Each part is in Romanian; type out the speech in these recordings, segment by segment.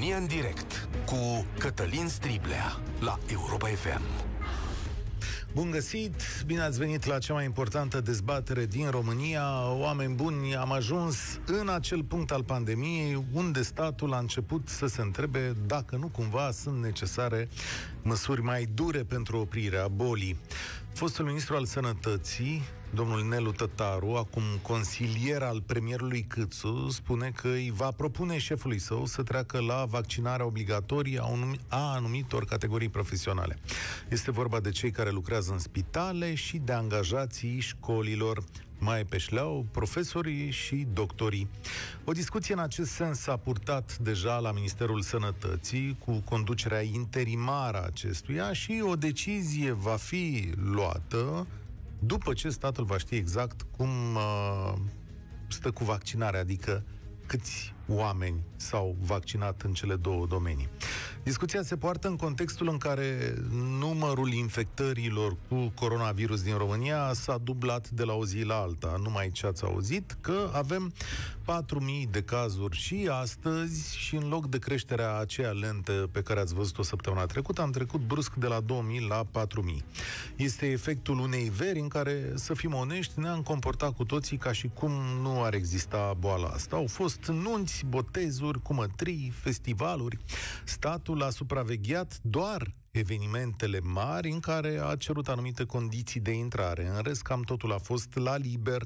România în direct cu Cătălin Striblea la Europa FM. Bun găsit! Bine ați venit la cea mai importantă dezbatere din România. Oameni buni, am ajuns în acel punct al pandemiei unde statul a început să se întrebe dacă nu cumva sunt necesare măsuri mai dure pentru oprirea bolii. Fostul ministru al Sănătății, domnul Nelu Tătaru, acum consilier al premierului Câțu, spune că îi va propune șefului său să treacă la vaccinarea obligatorie a, un, a anumitor categorii profesionale. Este vorba de cei care lucrează în spitale și de angajații școlilor mai pe șleau profesorii și doctorii. O discuție în acest sens s-a purtat deja la Ministerul Sănătății cu conducerea interimară a acestuia și o decizie va fi luată după ce statul va ști exact cum uh, stă cu vaccinarea, adică câți oameni s-au vaccinat în cele două domenii. Discuția se poartă în contextul în care numărul infectărilor cu coronavirus din România s-a dublat de la o zi la alta. Numai ce ați auzit că avem 4.000 de cazuri și astăzi și în loc de creșterea aceea lentă pe care ați văzut-o săptămâna trecută, am trecut brusc de la 2.000 la 4.000. Este efectul unei veri în care, să fim onești, ne-am comportat cu toții ca și cum nu ar exista boala asta. Au fost nunți, botezuri, cumătrii, festivaluri. Statul statul a supravegheat doar evenimentele mari în care a cerut anumite condiții de intrare. În rest, cam totul a fost la liber,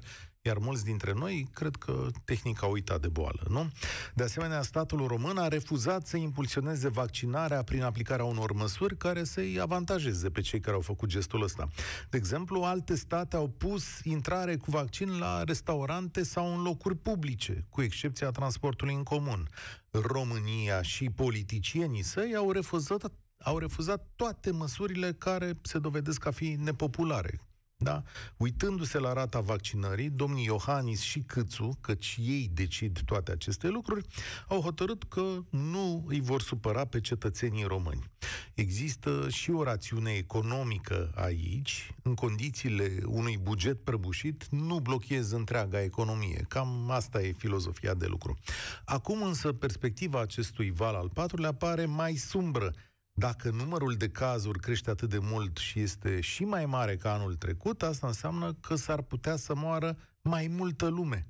iar mulți dintre noi cred că tehnica a uitat de boală, nu? De asemenea, statul român a refuzat să impulsioneze vaccinarea prin aplicarea unor măsuri care să-i avantajeze pe cei care au făcut gestul ăsta. De exemplu, alte state au pus intrare cu vaccin la restaurante sau în locuri publice, cu excepția transportului în comun. România și politicienii săi au refuzat au refuzat toate măsurile care se dovedesc a fi nepopulare, da? Uitându-se la rata vaccinării, domnii Iohannis și Câțu, căci ei decid toate aceste lucruri, au hotărât că nu îi vor supăra pe cetățenii români. Există și o rațiune economică aici, în condițiile unui buget prăbușit, nu blochezi întreaga economie. Cam asta e filozofia de lucru. Acum însă perspectiva acestui val al patrulea pare mai sumbră, dacă numărul de cazuri crește atât de mult și este și mai mare ca anul trecut, asta înseamnă că s-ar putea să moară mai multă lume.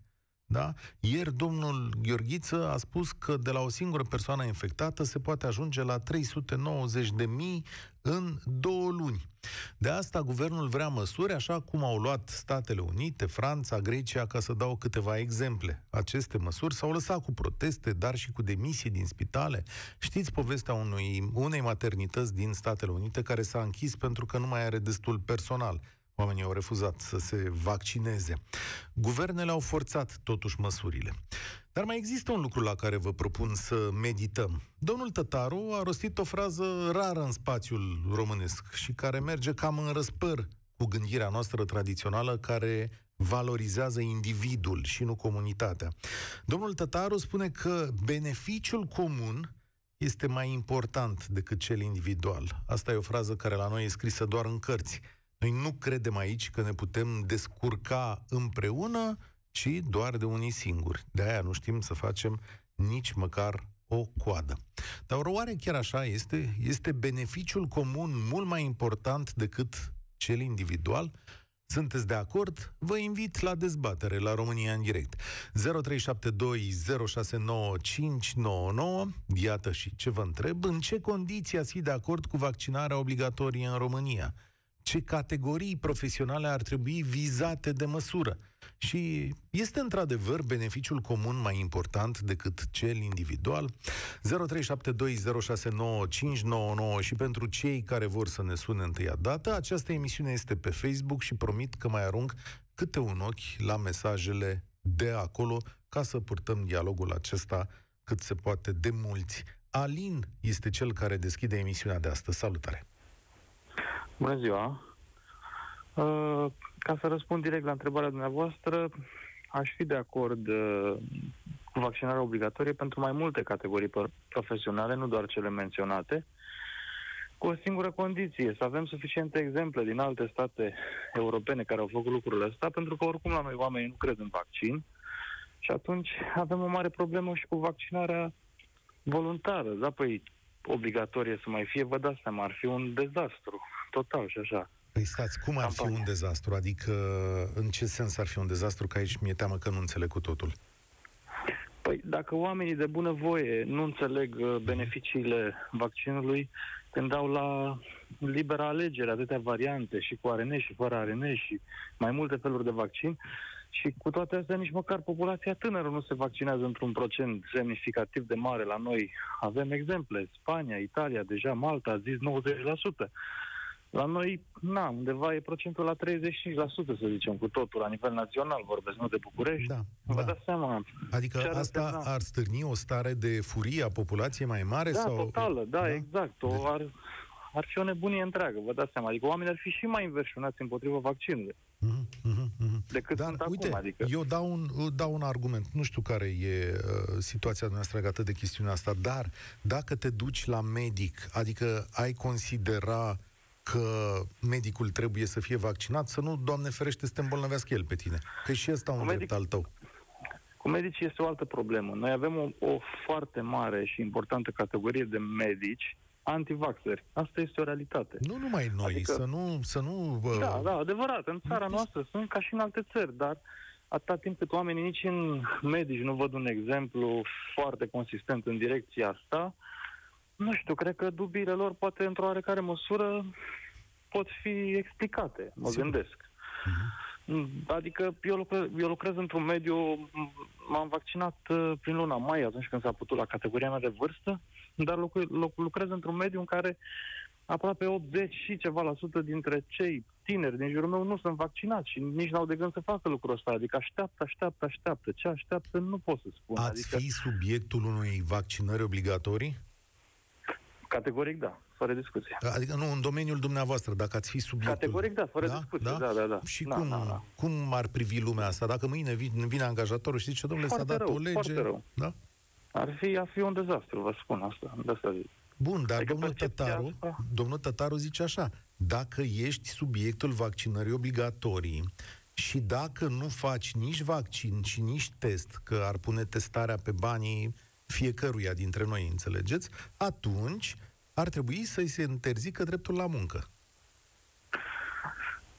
Da? Ieri domnul Gheorghiță a spus că de la o singură persoană infectată se poate ajunge la 390 de mii în două luni. De asta guvernul vrea măsuri, așa cum au luat Statele Unite, Franța, Grecia, ca să dau câteva exemple. Aceste măsuri s-au lăsat cu proteste, dar și cu demisii din spitale. Știți povestea unui, unei maternități din Statele Unite care s-a închis pentru că nu mai are destul personal. Oamenii au refuzat să se vaccineze. Guvernele au forțat totuși măsurile. Dar mai există un lucru la care vă propun să medităm. Domnul Tătaru a rostit o frază rară în spațiul românesc și care merge cam în răspăr cu gândirea noastră tradițională care valorizează individul și nu comunitatea. Domnul Tătaru spune că beneficiul comun este mai important decât cel individual. Asta e o frază care la noi e scrisă doar în cărți. Noi nu credem aici că ne putem descurca împreună, ci doar de unii singuri. De aia nu știm să facem nici măcar o coadă. Dar oare chiar așa este? Este beneficiul comun mult mai important decât cel individual? Sunteți de acord? Vă invit la dezbatere la România în direct. 0372069599. Iată și ce vă întreb. În ce condiții ați fi de acord cu vaccinarea obligatorie în România? Ce categorii profesionale ar trebui vizate de măsură. Și este într-adevăr beneficiul comun mai important decât cel individual? 0372069599 și pentru cei care vor să ne sune întâia dată, această emisiune este pe Facebook și promit că mai arunc câte un ochi la mesajele de acolo ca să purtăm dialogul acesta cât se poate de mulți. Alin este cel care deschide emisiunea de astăzi. Salutare! Bună ziua! Uh, ca să răspund direct la întrebarea dumneavoastră, aș fi de acord uh, cu vaccinarea obligatorie pentru mai multe categorii profesionale, nu doar cele menționate, cu o singură condiție, să avem suficiente exemple din alte state europene care au făcut lucrurile astea, pentru că oricum la noi oamenii nu cred în vaccin și atunci avem o mare problemă și cu vaccinarea voluntară, da, păi obligatorie să mai fie, vă dați seama, ar fi un dezastru, total și așa. Păi stați, cum ar Campania. fi un dezastru? Adică, în ce sens ar fi un dezastru? Că aici mi-e teamă că nu înțeleg cu totul. Păi, dacă oamenii de bună voie nu înțeleg uh, beneficiile vaccinului, când dau la libera alegere atâtea variante și cu ARN și fără ARN și mai multe feluri de vaccin, și cu toate astea, nici măcar populația tânără nu se vaccinează într-un procent semnificativ de mare la noi. Avem exemple. Spania, Italia, deja Malta a zis 90%. La noi, na, undeva e procentul la 35%, să zicem, cu totul, la nivel național, vorbesc, nu de București. Da, Vă da. dați seama. Adică asta ar, ar stârni o stare de furie a populației mai mare? Da, sau... totală, da, da? exact. O, deci- ar, ar fi o nebunie întreagă, vă dați seama. Adică oamenii ar fi și mai inversionați împotriva vaccinului. Mm-hmm, mm-hmm. Decât Dar, sunt uite, acum, adică... eu dau un, dau un argument. Nu știu care e uh, situația noastră legată de chestiunea asta, dar dacă te duci la medic, adică ai considera că medicul trebuie să fie vaccinat, să nu, Doamne ferește, să te îmbolnăvească el pe tine. Că și ăsta un medic, drept al tău. Cu medici este o altă problemă. Noi avem o, o foarte mare și importantă categorie de medici antivaxeri. Asta este o realitate. Nu numai noi, adică, să nu... Să nu uh... Da, da, adevărat. În țara noastră sunt ca și în alte țări, dar atâta timp cât oamenii nici în medici nu văd un exemplu foarte consistent în direcția asta, nu știu, cred că dubiile lor poate într-o oarecare măsură pot fi explicate, mă Sigur. gândesc. Uh-huh. Adică eu lucrez, eu lucrez într-un mediu, m-am vaccinat uh, prin luna mai, atunci când s-a putut la categoria mea de vârstă, dar lucrez, lucrez într-un mediu în care aproape 80 și ceva la sută dintre cei tineri din jurul meu nu sunt vaccinați și nici n-au de gând să facă lucrul ăsta. Adică așteaptă, așteaptă, așteaptă. Ce așteaptă nu pot să spun. Ați adică... fi subiectul unei vaccinări obligatorii? Categoric da, fără discuție. Adică nu, în domeniul dumneavoastră, dacă ați fi subiectul... Categoric da, fără da? discuție, da, da, da. da. Și da, cum, da, da. cum ar privi lumea asta? Dacă mâine vine, vine angajatorul și zice, domnule, s-a dat rău, o lege... rău. Da? Ar fi, ar fi un dezastru, vă spun asta. De asta zic. Bun, dar adică domnul Tătaru, asta... domnul Tătaru zice așa, dacă ești subiectul vaccinării obligatorii și dacă nu faci nici vaccin și nici test, că ar pune testarea pe banii fiecăruia dintre noi, înțelegeți, atunci ar trebui să-i se interzică dreptul la muncă.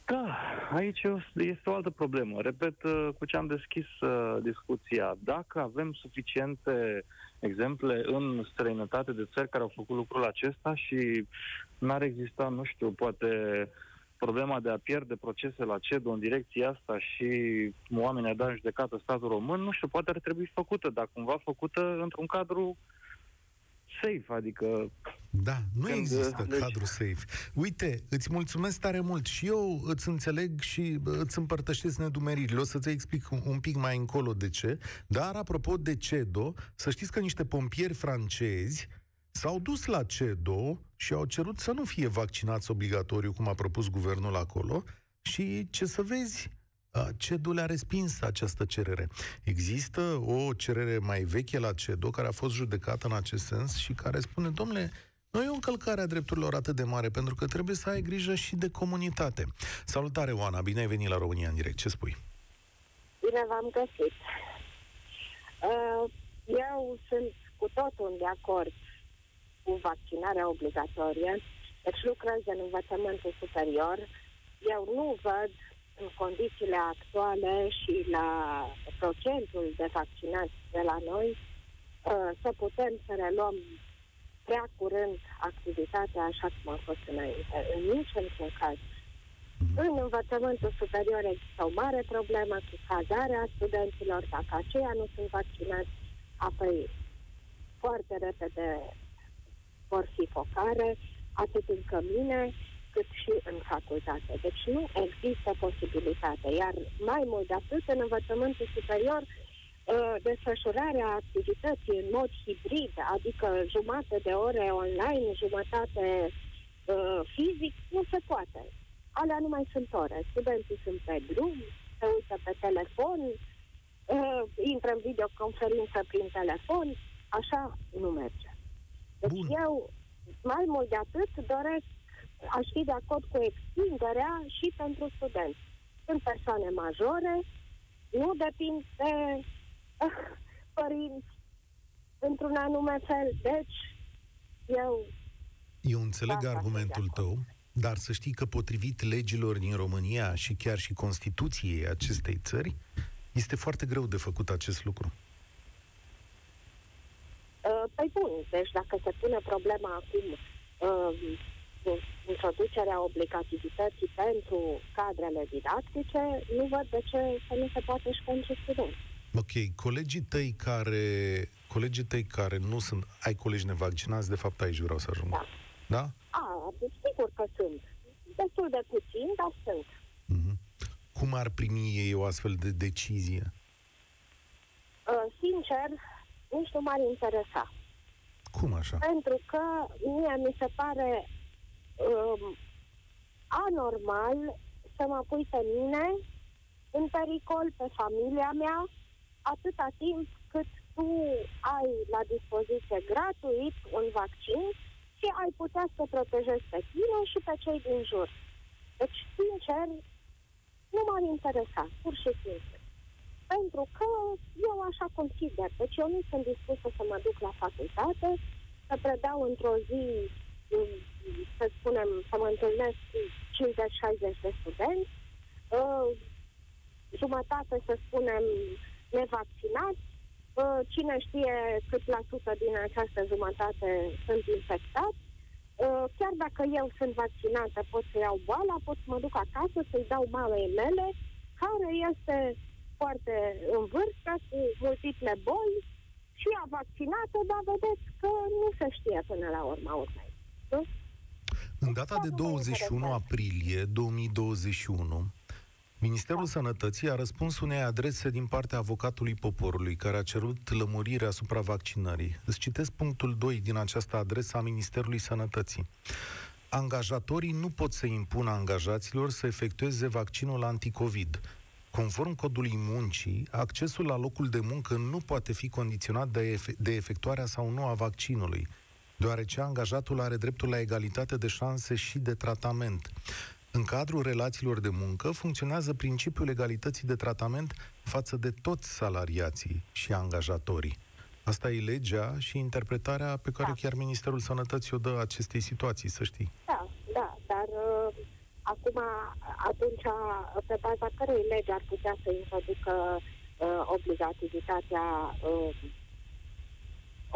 Da, aici este o altă problemă. Repet uh, cu ce am deschis uh, discuția. Dacă avem suficiente exemple în străinătate de țări care au făcut lucrul acesta și n-ar exista, nu știu, poate problema de a pierde procese la CEDO în direcția asta și oamenii a dat în judecată statul român, nu știu, poate ar trebui făcută, dar cumva făcută într-un cadru safe, adică... Da, nu există legi... cadru safe. Uite, îți mulțumesc tare mult și eu îți înțeleg și îți împărtășesc nedumeririle. O să-ți explic un, un pic mai încolo de ce. Dar, apropo de CEDO, să știți că niște pompieri francezi s-au dus la CEDO și au cerut să nu fie vaccinați obligatoriu, cum a propus guvernul acolo, și ce să vezi, CEDO le-a respins această cerere. Există o cerere mai veche la CEDO care a fost judecată în acest sens și care spune, domnule, nu e o încălcare a drepturilor atât de mare, pentru că trebuie să ai grijă și de comunitate. Salutare, Oana, bine ai venit la România în direct. Ce spui? Bine v-am găsit. Uh, eu sunt cu totul de acord cu vaccinarea obligatorie, deci lucrez în învățământul superior. Eu nu văd în condițiile actuale și la procentul de vaccinați de la noi, uh, să putem să reluăm prea curând activitatea așa cum a fost înainte. În niciun caz. Mhm. În învățământul superior există o mare problemă cu cazarea studenților. Dacă aceia nu sunt vaccinați, apoi foarte repede vor fi focare, atât în cămine, cât și în facultate. Deci nu există posibilitate. Iar mai mult de atât, în învățământul superior, uh, desfășurarea activității în mod hibrid, adică jumătate de ore online, jumătate uh, fizic, nu se poate. Alea nu mai sunt ore. Studenții sunt pe drum, se uită pe telefon, uh, intră în videoconferință prin telefon, așa nu merge. Deci Bun. eu, mai mult de atât, doresc aș fi de acord cu extinderea și pentru studenți. Sunt persoane majore, nu depind de uh, părinți, într-un anume fel. Deci, eu... Eu înțeleg Da, argumentul da, tău, dar să știi că potrivit legilor din România și chiar și Constituției acestei țări, este foarte greu de făcut acest lucru. Uh, păi bun, deci dacă se pune problema acum uh, cu introducerea obligativității pentru cadrele didactice, nu văd de ce să nu se poate și pentru studenți. Ok, colegii tăi care, colegii tăi care nu sunt, ai colegi nevaccinați, de fapt aici vreau să ajung. Da. Da? A, sigur că sunt. Destul de puțin, dar sunt. Mhm. Cum ar primi ei o astfel de decizie? Uh, sincer, nici nu m-ar interesa. Cum așa? Pentru că mie mi se pare um, anormal să mă pui pe mine în pericol, pe familia mea, atâta timp cât tu ai la dispoziție gratuit un vaccin și ai putea să protejezi pe tine și pe cei din jur. Deci, sincer, nu m-ar interesa, pur și simplu. Pentru că eu așa consider. Deci eu nu sunt dispusă să mă duc la facultate, să predau într-o zi, mm, să spunem, să mă întâlnesc cu 50-60 de studenți, uh, jumătate, să spunem, nevaccinați, uh, cine știe cât la sută din această jumătate sunt infectați, Uh, chiar dacă eu sunt vaccinată, pot să iau boala, pot să mă duc acasă, să-i dau mamei mele, care este foarte în vârstă, cu multiple boli, și a vaccinată, dar vedeți că nu se știe până la urma urmei. Nu? În data de 21 aprilie 2021, Ministerul Sănătății a răspuns unei adrese din partea avocatului poporului, care a cerut lămurire asupra vaccinării. Îți citesc punctul 2 din această adresă a Ministerului Sănătății. Angajatorii nu pot să impună angajaților să efectueze vaccinul anticovid. Conform codului muncii, accesul la locul de muncă nu poate fi condiționat de, efe- de efectuarea sau nu a vaccinului, deoarece angajatul are dreptul la egalitate de șanse și de tratament. În cadrul relațiilor de muncă funcționează principiul egalității de tratament față de toți salariații și angajatorii. Asta e legea și interpretarea pe care Da. chiar Ministerul Sănătății o dă acestei situații, să știi. Da, da, dar uh, acum, atunci, pe baza cărei legi ar putea să introducă uh, obligativitatea uh,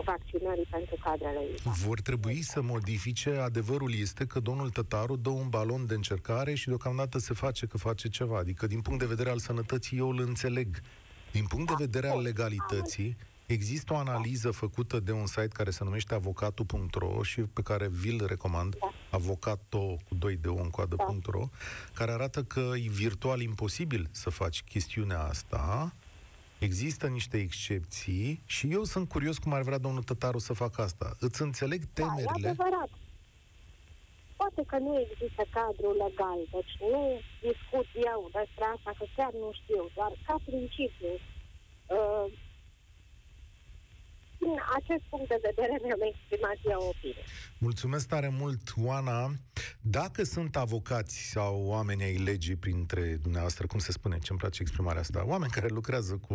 vaccinării pentru cadrele Vor trebui să modifice, adevărul este că domnul Tătaru dă un balon de încercare și deocamdată se face că face ceva. Adică din punct de vedere al sănătății eu îl înțeleg. Din punct de vedere al legalității, există o analiză făcută de un site care se numește avocatul.ro și pe care vi-l recomand, avocato cu 2 de o în coadă.ro, care arată că e virtual imposibil să faci chestiunea asta, Există niște excepții și eu sunt curios cum ar vrea domnul Tătaru să facă asta. Îți înțeleg Da, e temerile. adevărat. Poate că nu există cadru legal, deci nu discut eu despre asta, că chiar nu știu, doar ca principiu. Uh, din acest punct de vedere mi-am exprimat eu opinie. Mulțumesc tare mult, Oana. Dacă sunt avocați sau oameni ai legii printre dumneavoastră, cum se spune, ce-mi place exprimarea asta, oameni care lucrează cu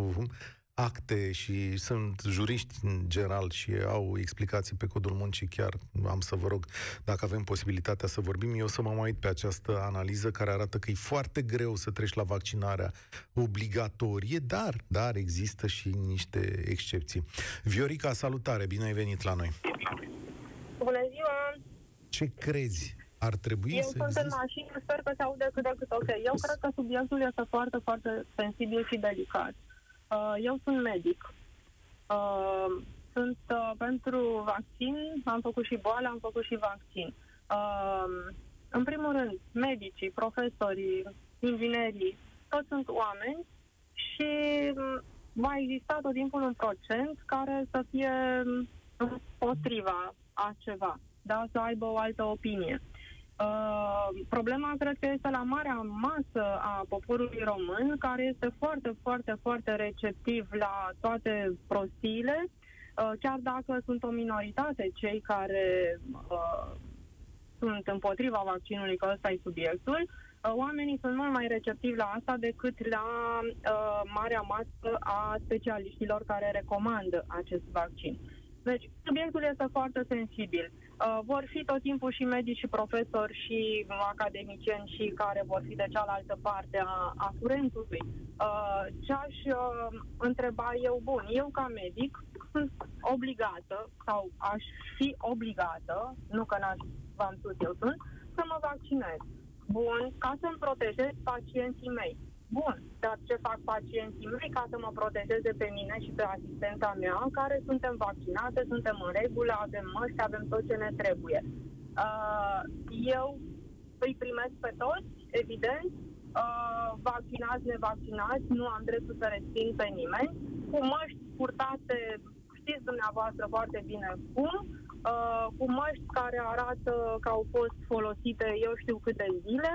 acte și sunt juriști în general și au explicații pe codul muncii, chiar am să vă rog, dacă avem posibilitatea să vorbim, eu să mă mai uit pe această analiză care arată că e foarte greu să treci la vaccinarea obligatorie, dar, dar există și niște excepții. Viorica, salutare, bine ai venit la noi. Bună ziua! Ce crezi? Ar trebui Eu să sunt în existe? mașină, sper că se aude cât de cât ok. Eu cred că subiectul este foarte, foarte sensibil și delicat. Uh, Eu sunt medic. Uh, Sunt uh, pentru vaccin, am făcut și boală, am făcut și vaccin. Uh, În primul rând, medicii, profesorii, inginerii, toți sunt oameni și m, va exista tot timpul un procent care să fie m, împotriva a ceva, da? să aibă o altă opinie. Uh, problema cred că este la marea masă a poporului român, care este foarte, foarte, foarte receptiv la toate prostiile, uh, chiar dacă sunt o minoritate cei care uh, sunt împotriva vaccinului, că ăsta e subiectul, uh, oamenii sunt mult mai receptivi la asta decât la uh, marea masă a specialiștilor care recomandă acest vaccin. Deci, subiectul este foarte sensibil. Uh, vor fi tot timpul și medici și profesori și academicieni și care vor fi de cealaltă parte a, a curentului. Uh, ce aș uh, întreba eu, bun, eu ca medic sunt obligată sau aș fi obligată, nu că n-aș, v-am spus eu sunt, să mă vaccinez. Bun, ca să-mi protejez pacienții mei. Bun, dar ce fac pacienții mei ca să mă protejeze pe mine și pe asistența mea, care suntem vaccinate, suntem în regulă, avem măști, avem tot ce ne trebuie. Uh, eu îi primesc pe toți, evident, uh, vaccinați, nevaccinați, nu am dreptul să resping pe nimeni, cu măști purtate, știți dumneavoastră foarte bine cum, uh, cu măști care arată că au fost folosite eu știu câte zile,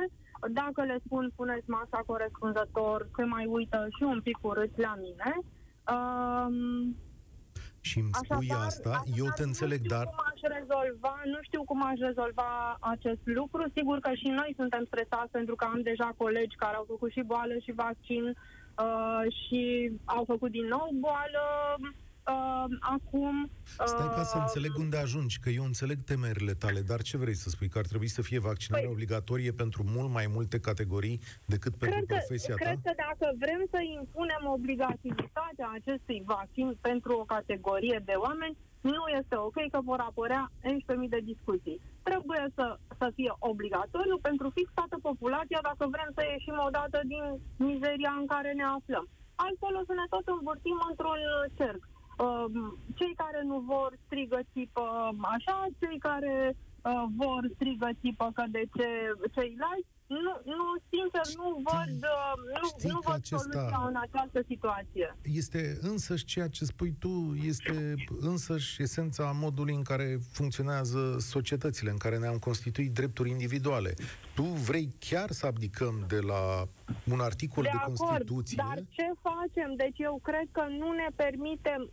dacă le spun, puneți masa corespunzător, se mai uită și un pic urât la mine. Um, și îmi spui așadar, asta, așadar, eu te înțeleg, nu știu dar... Cum aș rezolva, nu știu cum aș rezolva acest lucru. Sigur că și noi suntem stresați pentru că am deja colegi care au făcut și boală și vaccin uh, și au făcut din nou boală uh, acum... Uh, Stai ca să înțeleg unde ajungi, că eu înțeleg temerile tale, dar ce vrei să spui? Că ar trebui să fie vaccinarea Păi- obligatorie pentru mult mai multe categorii decât pentru Cred că, profesia cred ta? că dacă vrem să impunem obligativitatea acestui vaccin pentru o categorie de oameni, nu este ok că vor apărea 11.000 de discuții. Trebuie să, să fie obligatoriu pentru fix toată populația dacă vrem să ieșim odată din mizeria în care ne aflăm. Altfel o să ne tot învârtim într-un cerc. Uh, Cei care nu vor strigă tipă așa, cei care uh, vor strigă tipă că de ce ceilalți, nu, nu, sincer, nu văd, uh, nu, știi nu că văd acesta- soluția în această situație. Este însăși ceea ce spui tu, este însăși esența modului în care funcționează societățile, în care ne-am constituit drepturi individuale. Tu vrei chiar să abdicăm de la un articol de, de acord, Constituție? dar ce facem? Deci eu cred că nu ne permitem,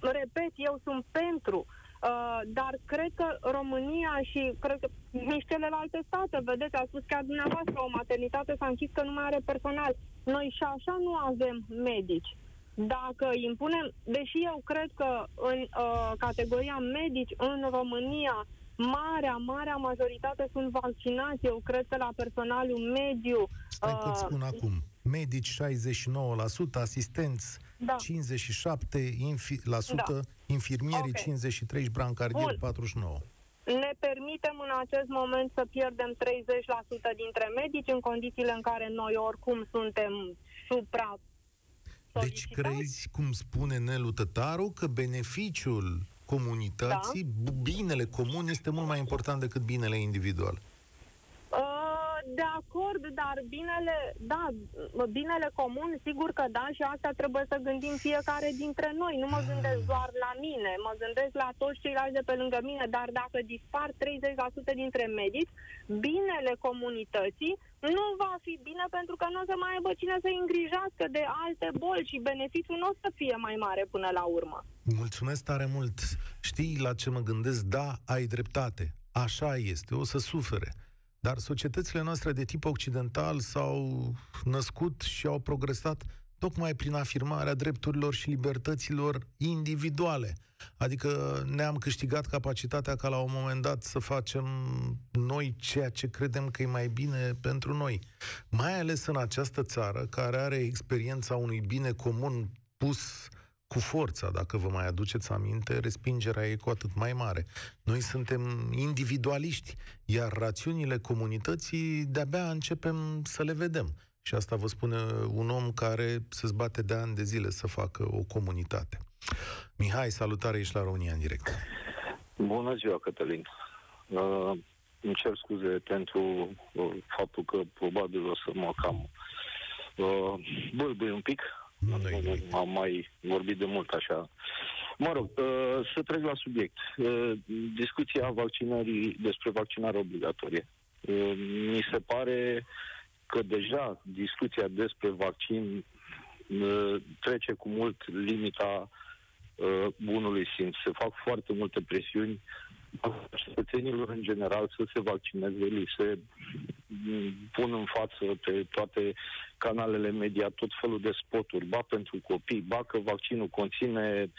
repet, eu sunt pentru, uh, dar cred că România și cred că nici celelalte state, vedeți, a spus chiar dumneavoastră, o maternitate s-a închis că nu mai are personal. Noi și așa nu avem medici. Dacă impunem, deși eu cred că în uh, categoria medici în România marea, marea majoritate sunt vaccinați. Eu cred că la personalul mediu Stai că îți uh, spun acum. Medici 69%, asistenți Da. 57%, infi- la sută, Da. infirmierii Ok. 53%, și brancardieri Bun. 49%. ne permitem în acest moment să pierdem 30% dintre medici în condițiile în care noi oricum suntem supra Deci solicitați? crezi, cum spune Nelu Tătaru, că beneficiul comunității, Da. binele comun este mult mai important decât binele individual. Uh, De acord, dar binele, da, binele comun, sigur că da, și asta trebuie să gândim fiecare dintre noi. Nu mă gândesc doar la mine, mă gândesc la toți ceilalți de pe lângă mine, dar dacă dispar 30% dintre medici, binele comunității nu va fi bine pentru că nu o să mai aibă cine să îngrijească de alte boli și beneficiul nu o să fie mai mare până la urmă. Mulțumesc tare mult. Știi la ce mă gândesc? Da, ai dreptate. Așa este, o să sufere. Dar societățile noastre de tip occidental s-au născut și au progresat tocmai prin afirmarea drepturilor și libertăților individuale. Adică ne-am câștigat capacitatea ca la un moment dat să facem noi ceea ce credem că e mai bine pentru noi. Mai ales în această țară care are experiența unui bine comun pus cu forța, dacă vă mai aduceți aminte, respingerea e cu atât mai mare. Noi suntem individualiști, iar rațiunile comunității de-abia începem să le vedem. Și asta vă spune un om care se zbate de ani de zile să facă o comunitate. Mihai, salutare, ești la România în direct. Bună ziua, Cătălin. Uh, îmi cer scuze pentru uh, faptul că probabil o să mă cam uh, bâlbâi un pic. Nu-i nimic. Am mai vorbit de mult așa. Mă rog, uh, să trec la subiect. Uh, discuția vaccinării despre vaccinare obligatorie. Uh, mi se pare că deja discuția despre vaccin uh, trece cu mult limita uh, bunului simț. Se fac foarte multe presiuni a cetățenilor în general să se vaccineze, li se pun în față pe toate canalele media tot felul de spoturi, ba pentru copii, ba că vaccinul conține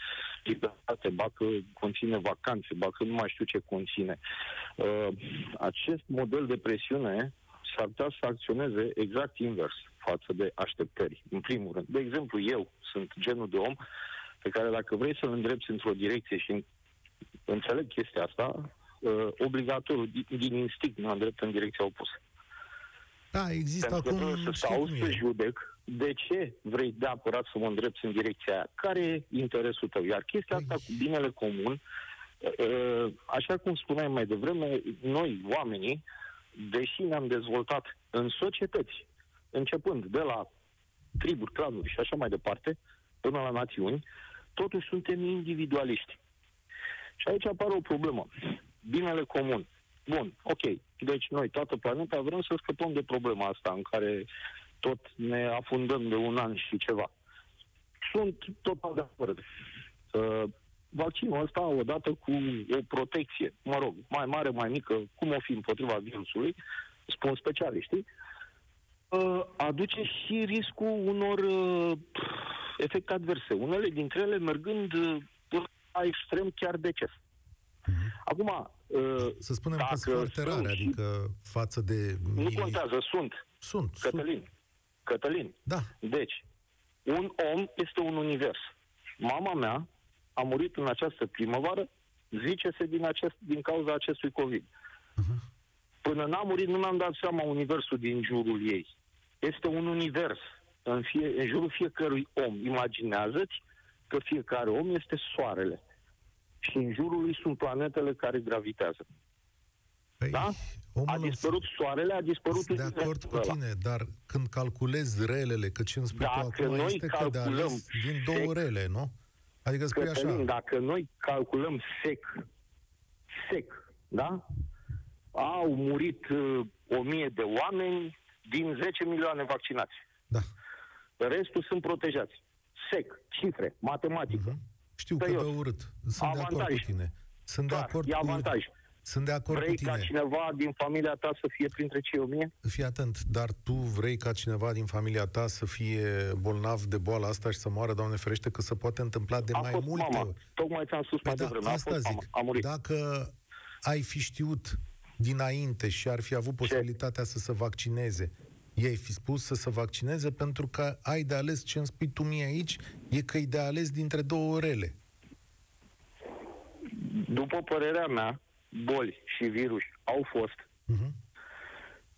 libertate, ba că conține vacanțe, ba că nu mai știu ce conține. Uh, acest model de presiune s-ar putea să acționeze exact invers față de așteptări, în primul rând. De exemplu, eu sunt genul de om pe care dacă vrei să-l îndrepti într-o direcție și înțeleg chestia asta, uh, obligatoriu, din, din instinct, mă îndrept în direcția opusă. Da, există Pentru acum... că trebuie să știi stau cum să e. judec de ce vrei neapărat să mă îndrepți în direcția aia. Care e interesul tău? Iar chestia asta Păi- cu binele comun, uh, așa cum spuneam mai devreme, noi, oamenii, deși ne-am dezvoltat în societăți, începând de la triburi, clanuri și așa mai departe, până la națiuni, totuși suntem individualiști. Și aici apare o problemă. Binele comun. Bun, ok. Deci noi, toată planeta, vrem să scăpăm de problema asta în care tot ne afundăm de un an și ceva. Sunt total de acord. Uh, vaccinul ăsta, odată cu o protecție, mă rog, mai mare, mai mică, cum o fi împotriva virusului, spun specialiștii, uh, aduce și riscul unor uh, efecte adverse. Unele dintre ele mergând uh, până la extrem chiar deces. Acum, uh, Să spunem că dacă sunt foarte sunt rare, și- adică față de... nu mili- contează, sunt. Sunt, sunt. Cătălin. Cătălin. Da, Deci, un om este un univers. Mama mea a murit în această primăvară, zice-se din, acest, din cauza acestui COVID. Până n-a murit, nu mi-am dat seama universul din jurul ei. Este un univers în, fie, în jurul fiecărui om. Imaginează-ți că fiecare om este soarele. Și în jurul lui sunt planetele care gravitează. păi, Da? omul A în- dispărut soarele, a dispărut Sunt de acord universul cu ăla. tine, dar când calculezi relele, că ce îmi spui tu Dacă acum noi este că de calculăm ales din două sec- rele, nu? Adică spui Cătălin, așa, dacă noi calculăm sec, sec, da? Au murit uh, o mie de oameni din 10 milioane vaccinați. da, Restul sunt protejați. Sec, cifre, matematică. Mhm. Știu că Serios. de urât. Sunt de acord Avantaj. cu tine. Sunt de Clar, acord e cu avantaj. Sunt de acord Vrei cu ca tine. cineva din familia ta să fie printre cei o mie? Fii atent, dar tu vrei ca cineva din familia ta să fie bolnav de boala asta și să moară, Doamne ferește, că se poate întâmpla de A mai fost multe mama. ori. Tocmai ți-am spus Păi mai da, devreme. A asta fost zic. mama. A murit. Dacă ai fi știut dinainte și ar fi avut posibilitatea să se vaccineze, ei fi spus să se vaccineze pentru că ai de ales ce îmi spui tu mie aici, e că e de ales dintre două orele. După părerea mea, boli și virus au fost Uh-huh.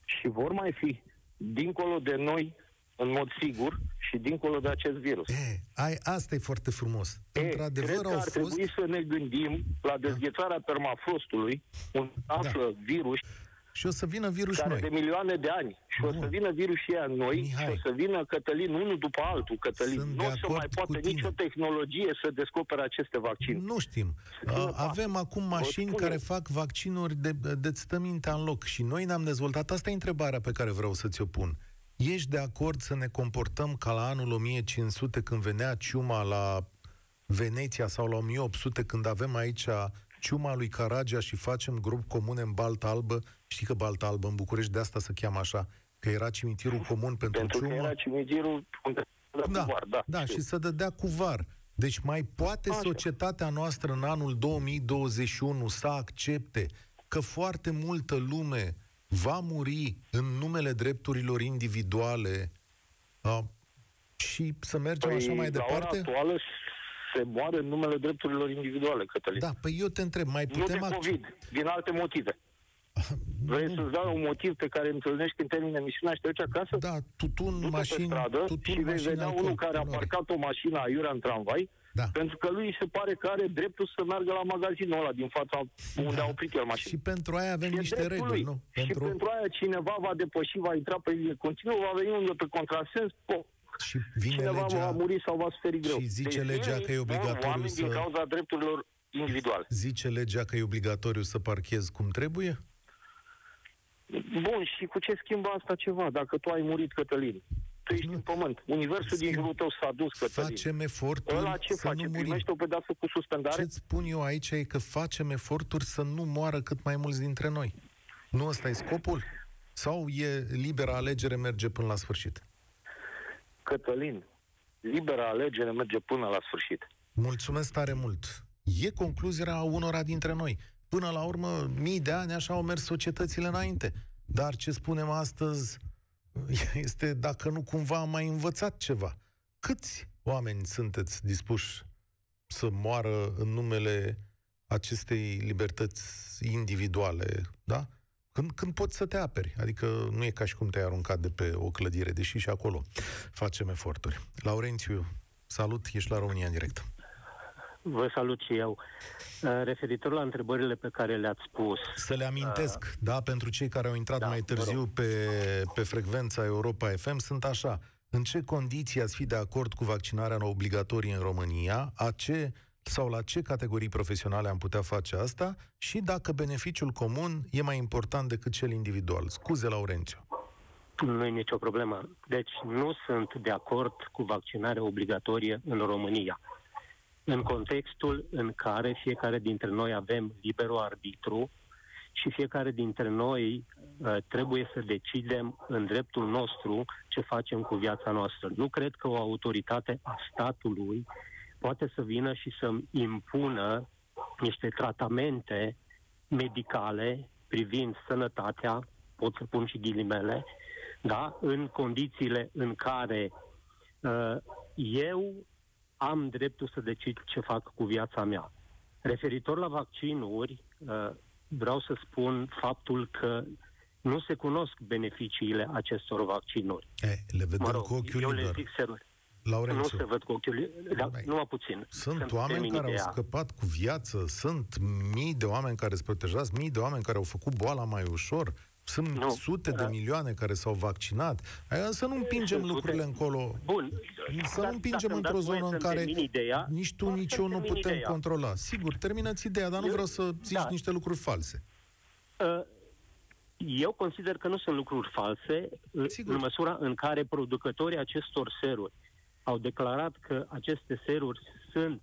și vor mai fi dincolo de noi, în mod sigur, și dincolo de acest virus. E, ai, asta e foarte frumos. E, Într-adevăr cred că au ar fost... trebui să ne gândim la dezghețarea permafrostului, unde află virus Și o să vină virus care noi. de milioane de ani. Și o Bun. să vină virusii ăia noi Mihai. și o să vină Cătălin unul după altul, Cătălin. Sunt nu de o să acord mai cu poate tine. nicio tehnologie să descopere aceste vaccinuri. Nu știm. Să vină Uh, Avem acum mașini spun care eu. fac vaccinuri de, de stă mintea în loc și noi ne-am dezvoltat. Asta e întrebarea pe care vreau să ți-o pun. Ești de acord să ne comportăm ca la anul 1500 când venea ciuma la Veneția sau la 1800 când avem aici ciuma lui Caragea și facem grup comune în Balta Albă? Știi că Balta Albă în București de asta se cheamă așa, că era cimitirul comun pentru, Pentru că ciumă. era cimitirul unde Da, da, da, da, știu. și să dădea cu var. Deci mai poate Așa. societatea noastră în anul 2021 să accepte că foarte multă lume va muri în numele drepturilor individuale uh, și să mergem Păi, așa mai la ora departe? actuală se moare în numele drepturilor individuale, Cătălin. Da, păi eu te întreb, mai nu putem de acce- COVID, din alte motive. Vrei Nu. să-ți dau un motiv pe care îl întâlnești când termini emisiunea și te duci acasă? Da, tutun, Du-te mașini, pe stradă tutun, și vei mașini, vedea alcool, unul care a culoare. parcat o mașină aiurea în tramvai, Da. pentru că lui se pare că are dreptul să meargă la magazinul ăla din fața unde a oprit el mașina. Și pentru aia avem E niște dreptul reguli, lui. nu? Și pentru aia cineva va depăși, va intra pe linie continuă, va veni unul pe contrasens, po, și vine cineva legea... va muri sau va suferi greu. și zice Deci legea vin că e obligatoriu oameni să- din cauza drepturilor individuale. Zice legea că e obligatoriu să parchezi cum trebuie? Bun, și cu ce schimbă asta ceva? Dacă tu ai murit, Cătălin, tu ești Nu. în pământ. Universul din Schimb- jurul tău s-a dus, Cătălin. Facem eforturi Ăla ce să face? nu murim. Primește o pedeapsă cu suspendare? Ce-ți spun eu aici e că facem eforturi să nu moară cât mai mulți dintre noi. Nu ăsta e scopul? Sau e libera alegere, merge până la sfârșit? Cătălin, libera alegere merge până la sfârșit. Mulțumesc tare mult. E concluzia unora dintre noi. Până la urmă, mii de ani așa au mers societățile înainte. Dar ce spunem astăzi este dacă nu cumva am mai învățat ceva. Câți oameni sunteți dispuși să moară în numele acestei libertăți individuale, da? Când, când poți să te aperi. Adică nu e ca și cum te-ai aruncat de pe o clădire, deși și acolo facem eforturi. Laurențiu, salut, ești la România în direct. Vă salut și eu. Uh, referitor la întrebările pe care le-ați spus. Să le amintesc, uh, da, pentru cei care au intrat da, mai târziu pe, pe frecvența Europa FM, sunt așa. În ce condiții ați fi de acord cu vaccinarea obligatorie în România? A ce sau la ce categorii profesionale am putea face asta și dacă beneficiul comun e mai important decât cel individual. Scuze, Laurențiu. Nu e nicio problemă. Deci nu sunt de acord cu vaccinarea obligatorie în România. În contextul în care fiecare dintre noi avem liberul arbitru și fiecare dintre noi uh, trebuie să decidem în dreptul nostru ce facem cu viața noastră. Nu cred că o autoritate a statului poate să vină și să impună niște tratamente medicale privind sănătatea, pot să pun și ghilimele, da, în condițiile în care uh, eu am dreptul să decid ce fac cu viața mea. Referitor la vaccinuri, uh, vreau să spun faptul că nu se cunosc beneficiile acestor vaccinuri. E, le vedem mă rog, cu ochiul eu liber. le zic serios. Laurențiu. Nu se văd cu ochiul, dar numai puțin. Sunt oameni care ideea. au scăpat cu viață, sunt mii de oameni care sunt protejați, mii de oameni care au făcut boala mai ușor, sunt nu, sute da. de milioane care s-au vaccinat. Să nu împingem sute. lucrurile încolo. Bun. Să nu împingem într-o zonă în care ideea, nici tu, nici eu nu putem ideea. controla. Sigur, terminați ideea, dar nu eu, vreau să zici da. niște lucruri false. Uh, eu consider că nu sunt lucruri false uh, Sigur. în măsura în care producătorii acestor seruri au declarat că aceste seruri sunt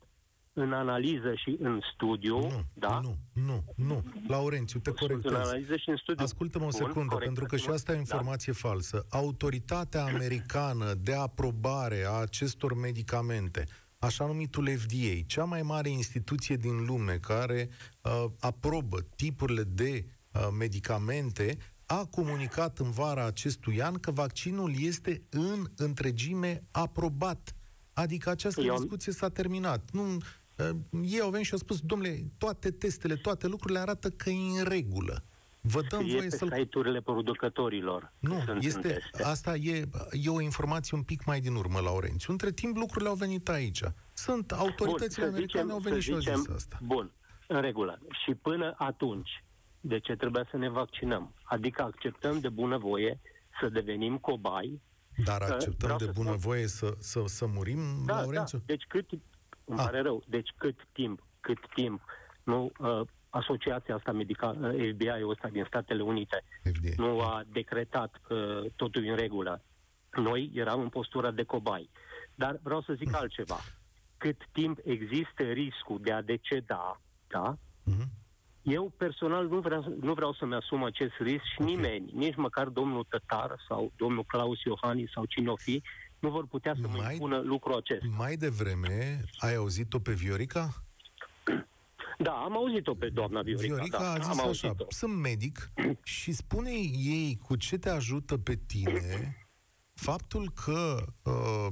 în analiză și în studiu, nu, da? Nu, nu, nu. Laurențiu, te corectez. În analiză și în studiu. Ascultă-mă o secundă, Bun, pentru că și asta e o informație da. falsă. Autoritatea americană de aprobare a acestor medicamente, așa numitul FDA, cea mai mare instituție din lume care uh, aprobă tipurile de uh, medicamente, a comunicat în vara acestui an că vaccinul este în întregime aprobat. Adică această Eu... discuție s-a terminat. Nu, uh, ei au venit și au spus, domnule, toate testele, toate lucrurile arată că e în regulă. Vă dăm Scrie voie să-l... site-urile producătorilor. Nu, este, asta e, e o informație un pic mai din urmă, Laurențiu. Între timp, lucrurile au venit aici. Sunt autoritățile bun, americane, zicem, au venit și au zis asta. Bun, în regulă. Și până atunci, de ce trebuie să ne vaccinăm? Adică acceptăm de bunăvoie să devenim cobai. Dar acceptăm de bunăvoie să, să, să murim, da, Laurențiu? Da, deci cât, îmi ah. pare rău, deci cât timp, cât timp nu, uh, asociația asta medicală, uh, FBI-ul ăsta din Statele Unite, FDA. nu a decretat că totul e în regulă. Noi eram în postura de cobai. Dar vreau să zic mm. altceva. Cât timp există riscul de a deceda, da, mm-hmm. Eu personal nu vreau, nu vreau să-mi asum acest risc și okay. nimeni, nici măcar domnul Tătar sau domnul Claus Iohannis sau cine o fi, nu vor putea să mai, mă impună lucrul acesta. Mai devreme, ai auzit-o pe Viorica? Da, am auzit-o pe doamna Viorica. Viorica da, a zis am așa, sunt medic și spune ei cu ce te ajută pe tine faptul că uh,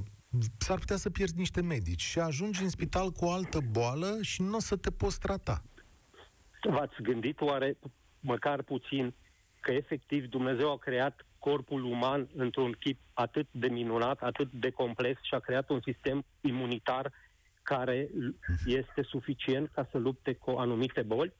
s-ar putea să pierzi niște medici și ajungi în spital cu o altă boală și nu o să te poți trata. V-ați gândit oare, măcar puțin, că efectiv Dumnezeu a creat corpul uman într-un chip atât de minunat, atât de complex și a creat un sistem imunitar care este suficient ca să lupte cu anumite boli?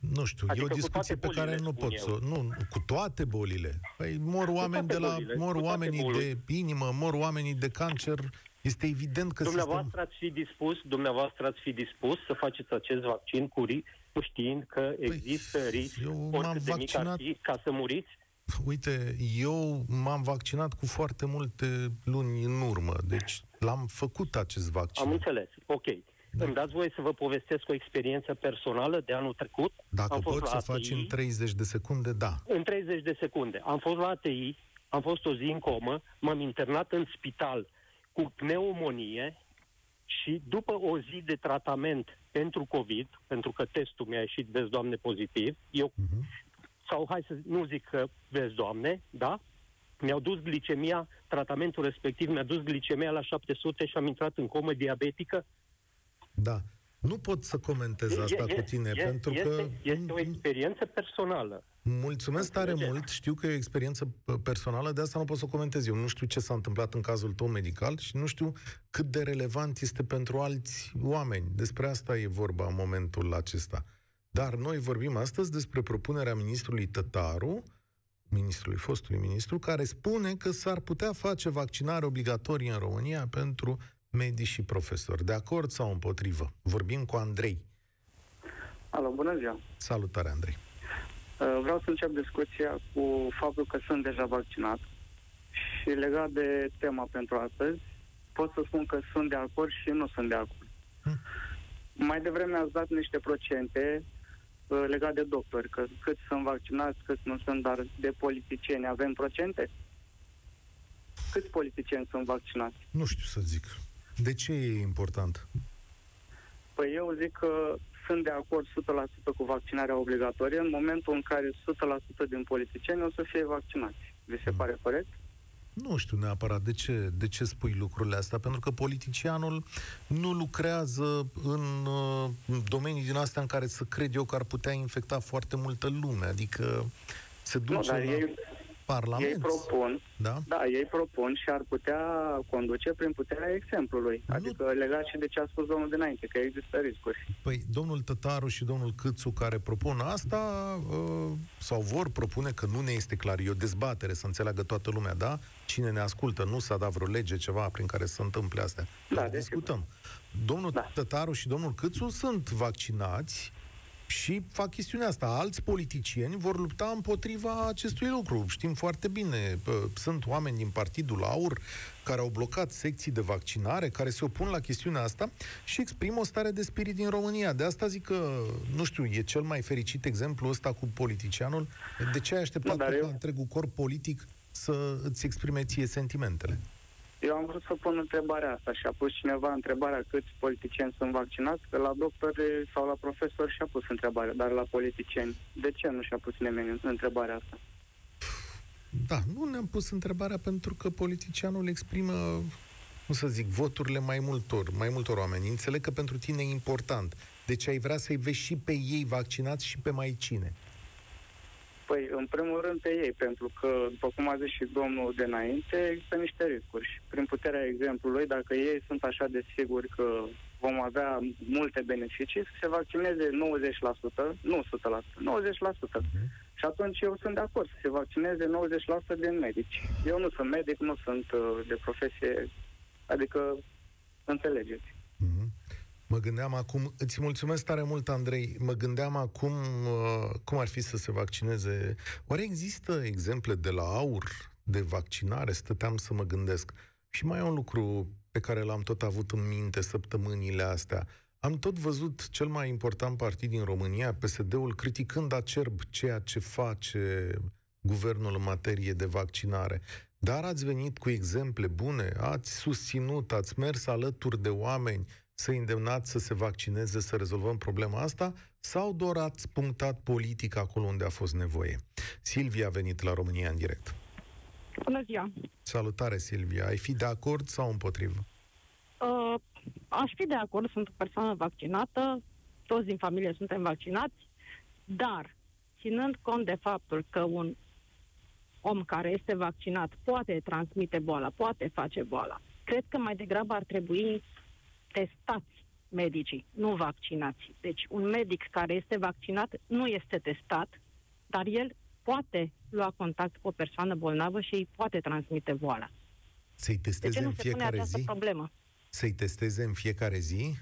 Nu știu, adică e o discuție pe care nu pot să... Nu, cu toate bolile. Păi mor oameni de la... Bolile, mor oamenii bolile. de inimă, mor oamenii de cancer. Este evident că Dumneavoastră sistem... ați fi dispus, dumneavoastră ați fi dispus să faceți acest vaccin cu știind că păi, există păi, risc, oricât de mic ar fi, ca să muriți? Uite, eu m-am vaccinat cu foarte multe luni în urmă, deci l-am făcut acest vaccin. Am înțeles, ok. Da. Îmi dați voie să vă povestesc o experiență personală de anul trecut. Dacă am fost poți să ATI, faci în 30 de secunde, da. În 30 de secunde. Am fost la ATI, am fost o zi în comă, m-am internat în spital cu pneumonie și după o zi de tratament pentru COVID, pentru că testul mi-a ieșit, vezi, Doamne, pozitiv, eu, uh-huh. sau hai să nu zic că, vezi, Doamne, da, mi-au dus glicemia, tratamentul respectiv mi-a dus glicemia la 700 și am intrat în comă diabetică. Da. Nu pot să comentez asta e, cu tine, e, pentru este, că... Este o experiență personală. Mulțumesc tare mult, știu că e o experiență personală, de asta nu pot să comentez. Eu nu știu ce s-a întâmplat în cazul tău medical și nu știu cât de relevant este pentru alți oameni. Despre asta e vorba în momentul acesta. Dar noi vorbim astăzi despre propunerea ministrului Tătaru, ministrului, fostului ministru, care spune că s-ar putea face vaccinare obligatorie în România pentru medici și profesori. De acord sau împotrivă? Vorbim cu Andrei. Alo, bună ziua! Salutare, Andrei! Uh, vreau să încep discuția cu faptul că sunt deja vaccinat și legat de tema pentru astăzi, pot să spun că sunt de acord și nu sunt de acord. Hmm. Mai devreme ați dat niște procente uh, legat de doctori, că cât sunt vaccinați, cât nu sunt, dar de politicieni avem procente? Câți politicieni sunt vaccinați? Nu știu să zic. De ce e important? Păi eu zic că sunt de acord 100% cu vaccinarea obligatorie în momentul în care 100% din politicieni o să fie vaccinați. Vi se mm. pare corect? Nu știu neapărat de ce, de ce spui lucrurile astea, pentru că politicianul nu lucrează în uh, domenii din astea în care să cred eu că ar putea infecta foarte multă lume, adică se duce nu, dar la... ei, Parlament. Ei propun, da? da, ei propun și ar putea conduce prin puterea exemplului. Nu. Adică legat și de ce a spus domnul dinainte, că există riscuri. Păi domnul Tătaru și domnul Câțu care propun asta uh, sau vor propune că nu ne este clar, e o dezbatere să înțeleagă toată lumea, da? Cine ne ascultă, nu s-a dat vreo lege, ceva prin care să întâmple astea. Da, discutăm. Domnul da. Tătaru și domnul Câțu sunt vaccinați și fac chestiunea asta. Alți politicieni vor lupta împotriva acestui lucru. Știm foarte bine. Sunt oameni din Partidul Aur care au blocat secții de vaccinare, care se opun la chestiunea asta și exprimă o stare de spirit din România. De asta zic că, nu știu, e cel mai fericit exemplu ăsta cu politicianul. De ce ai așteptat nu, eu... întregul corp politic să îți exprime ție sentimentele? Eu am vrut să pun întrebarea asta și a pus cineva întrebarea câți politicieni sunt vaccinați, că la doctori sau la profesori și-a pus întrebarea, dar la politicieni, de ce nu și-a pus nimeni întrebarea asta? Da, nu ne-am pus întrebarea pentru că politicianul exprimă, cum să zic, voturile mai multor, mai multor oameni. Înțeleg că pentru tine e important. Deci ai vrea să-i vezi și pe ei vaccinați și pe mai cine. Păi, în primul rând pe ei, pentru că, după cum a zis și domnul de înainte, există niște riscuri. Și prin puterea exemplului, dacă ei sunt așa de siguri că vom avea multe beneficii, să se vaccineze 90%, nu 100%, 90%. Mm-hmm. Și atunci eu sunt de acord să se vaccineze 90% din medici. Eu nu sunt medic, nu sunt uh, de profesie, adică înțelegeți. Mm-hmm. Mă gândeam acum, îți mulțumesc tare mult, Andrei, mă gândeam acum uh, cum ar fi să se vaccineze. Oare există exemple de la aur de vaccinare? Stăteam să mă gândesc. Și mai e un lucru pe care l-am tot avut în minte săptămânile astea. Am tot văzut cel mai important partid din România, PSD-ul, criticând acerb ceea ce face guvernul în materie de vaccinare. Dar ați venit cu exemple bune, ați susținut, ați mers alături de oameni să îndemnați să se vaccineze, să rezolvăm problema asta, sau doar ați punctat politic acolo unde a fost nevoie? Silvia a venit la România în direct. Bună ziua! Salutare, Silvia! Ai fi de acord sau împotrivă? Uh, aș fi de acord, sunt o persoană vaccinată, toți din familie suntem vaccinați, dar ținând cont de faptul că un om care este vaccinat poate transmite boala, poate face boala, cred că mai degrabă ar trebui testați medicii, nu vaccinați. Deci un medic care este vaccinat nu este testat, dar el poate lua contact cu o persoană bolnavă și îi poate transmite boala. Să-i testeze de ce în fiecare zi? Problemă? Să-i testeze în fiecare zi?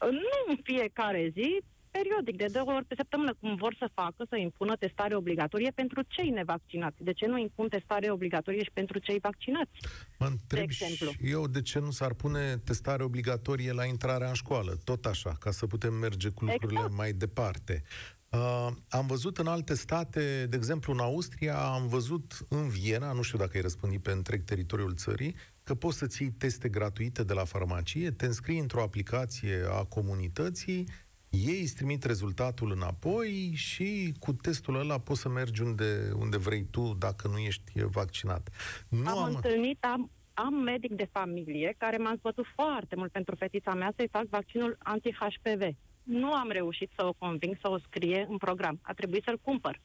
Nu în fiecare zi, periodic, de două ori pe săptămână, cum vor să facă, să impună testare obligatorie pentru cei nevaccinați. De ce nu impun testare obligatorie și pentru cei vaccinați? Mă întreb de exemplu. și eu de ce nu s-ar pune testare obligatorie la intrarea în școală, tot așa, ca să putem merge cu lucrurile exact. mai departe. Uh, am văzut în alte state, de exemplu în Austria, am văzut în Viena, nu știu dacă ai răspândit pe întreg teritoriul țării, că poți să-ți iei teste gratuite de la farmacie, te înscrii într-o aplicație a comunității, ei îți trimit rezultatul înapoi și cu testul ăla poți să mergi unde, unde vrei tu dacă nu ești vaccinat. Nu am, am întâlnit, am, am medic de familie care m-a învățat foarte mult pentru fetița mea să-i fac vaccinul anti-HPV nu am reușit să o conving să o scrie în program. A trebuit să-l cumpăr.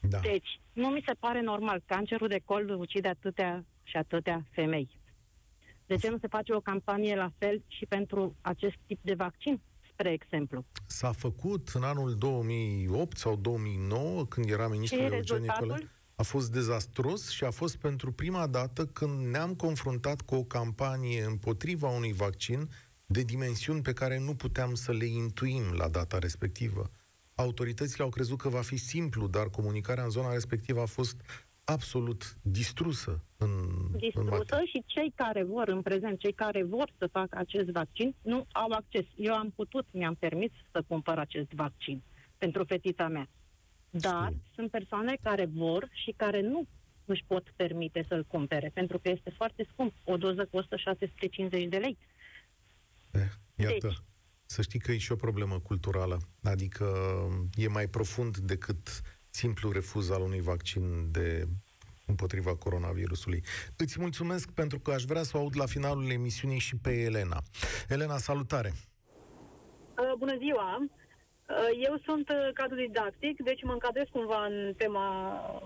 Da. Deci, nu mi se pare normal. Cancerul de col ucide atâtea și atâtea femei. De ce nu se face o campanie la fel și pentru acest tip de vaccin, spre exemplu? S-a făcut în anul 2008 sau 2009, când era ministrul Eugen Nicolae. A fost dezastros și a fost pentru prima dată când ne-am confruntat cu o campanie împotriva unui vaccin de dimensiuni pe care nu puteam să le intuim la data respectivă. Autoritățile au crezut că va fi simplu, dar comunicarea în zona respectivă a fost absolut distrusă. În, distrusă în și cei care vor în prezent, cei care vor să facă acest vaccin, nu au acces. Eu am putut, mi-am permis să cumpăr acest vaccin pentru fetița mea. Dar Știu. sunt persoane care vor și care nu își pot permite să-l cumpere, pentru că este foarte scump. O doză costă 650 de lei. Eh, iată, deci. să știi că e și o problemă culturală. Adică e mai profund decât simplu refuz al unui vaccin de împotriva coronavirusului. Îți mulțumesc pentru că aș vrea să o aud la finalul emisiunii și pe Elena. Elena, salutare! Uh, bună ziua! Uh, eu sunt uh, cadru didactic, deci mă încadrez cumva în tema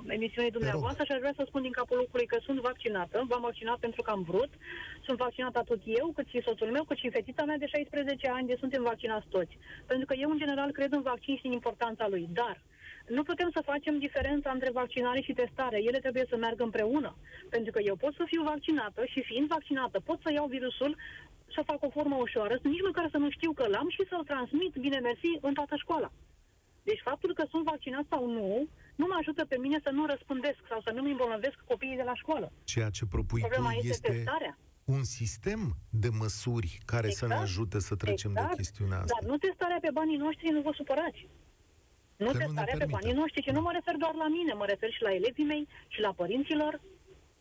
emisiunii dumneavoastră și aș vrea să spun din capul locului că sunt vaccinată. V-am vaccinat pentru că am vrut. Sunt vaccinată atât eu, cât și soțul meu, cât și fetița mea de 16 ani, de suntem vaccinați toți. Pentru că eu, în general, cred în vaccin și în importanța lui. Dar nu putem să facem diferența între vaccinare și testare. Ele trebuie să meargă împreună. Pentru că eu pot să fiu vaccinată și fiind vaccinată pot să iau virusul să fac o formă ușoară, nici măcar să nu știu că l-am și să-l transmit, bine mersi, în toată școala. Deci faptul că sunt vaccinat sau nu, nu mă ajută pe mine să nu răspândesc sau să nu-mi îmbolnăvesc copiii de la școală. Ceea ce propui Problema tu este, este testarea. un sistem de măsuri care exact. să ne exact. ajute să trecem exact. de chestiunea asta. Dar nu testarea pe banii noștri, nu vă supărați. Nu că testarea nu pe banii noștri, și nu mă refer doar la mine, mă refer și la elevii mei și la părinților.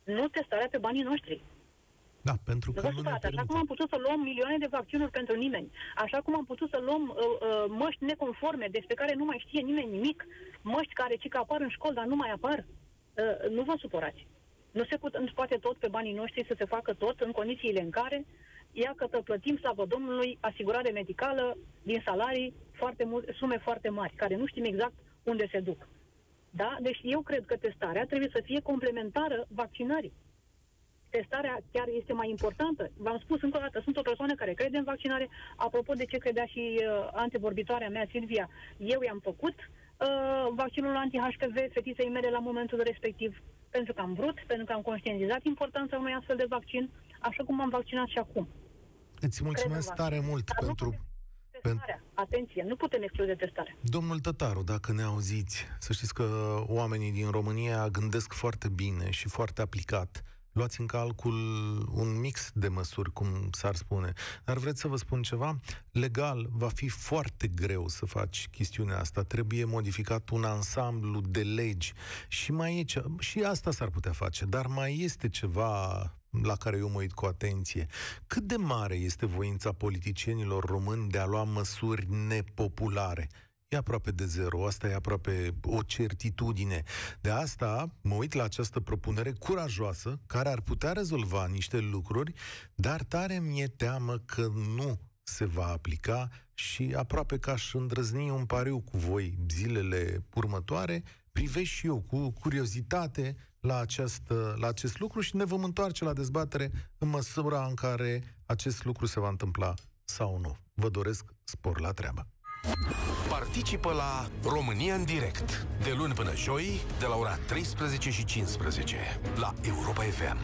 Nu testarea pe banii noștri. Da, pentru că nu ne Așa cum am putut să luăm milioane de vaccinuri pentru nimeni, așa cum am putut să luăm uh, uh, măști neconforme despre care nu mai știe nimeni nimic, măști care ci că apar în școală, dar nu mai apar, uh, nu vă supărați. Nu se put, nu poate tot pe banii noștri să se facă tot în condițiile în care ia că plătim, slavă Domnului, asigurare medicală din salarii foarte mult, sume foarte mari, care nu știm exact unde se duc. Da? Deci eu cred că testarea trebuie să fie complementară vaccinării testarea chiar este mai importantă. V-am spus încă o dată, sunt o persoană care crede în vaccinare. Apropo de ce credea și uh, antevorbitoarea mea, Silvia, eu i-am făcut uh, vaccinul anti-HPV fetiței mele la momentul respectiv, pentru că am vrut, pentru că am conștientizat importanța unui astfel de vaccin, așa cum am vaccinat și acum. Îți mulțumesc tare mult Dar pentru... Testarea. Atenție, nu putem exclude testarea. Domnul Tătaru, dacă ne auziți, să știți că oamenii din România gândesc foarte bine și foarte aplicat luați în calcul un mix de măsuri, cum s-ar spune. Dar vreți să vă spun ceva? Legal va fi foarte greu să faci chestiunea asta. Trebuie modificat un ansamblu de legi și mai e ce... și asta s-ar putea face, dar mai este ceva la care eu mă uit cu atenție. Cât de mare este voința politicienilor români de a lua măsuri nepopulare? e aproape de zero, asta e aproape o certitudine. De asta mă uit la această propunere curajoasă, care ar putea rezolva niște lucruri, dar tare mi-e teamă că nu se va aplica și aproape ca aș îndrăzni un pariu cu voi zilele următoare, privesc și eu cu curiozitate la, această, la acest lucru și ne vom întoarce la dezbatere în măsura în care acest lucru se va întâmpla sau nu. Vă doresc spor la treabă! Participă la România în direct de luni până joi de la ora 13 și 15 la Europa FM.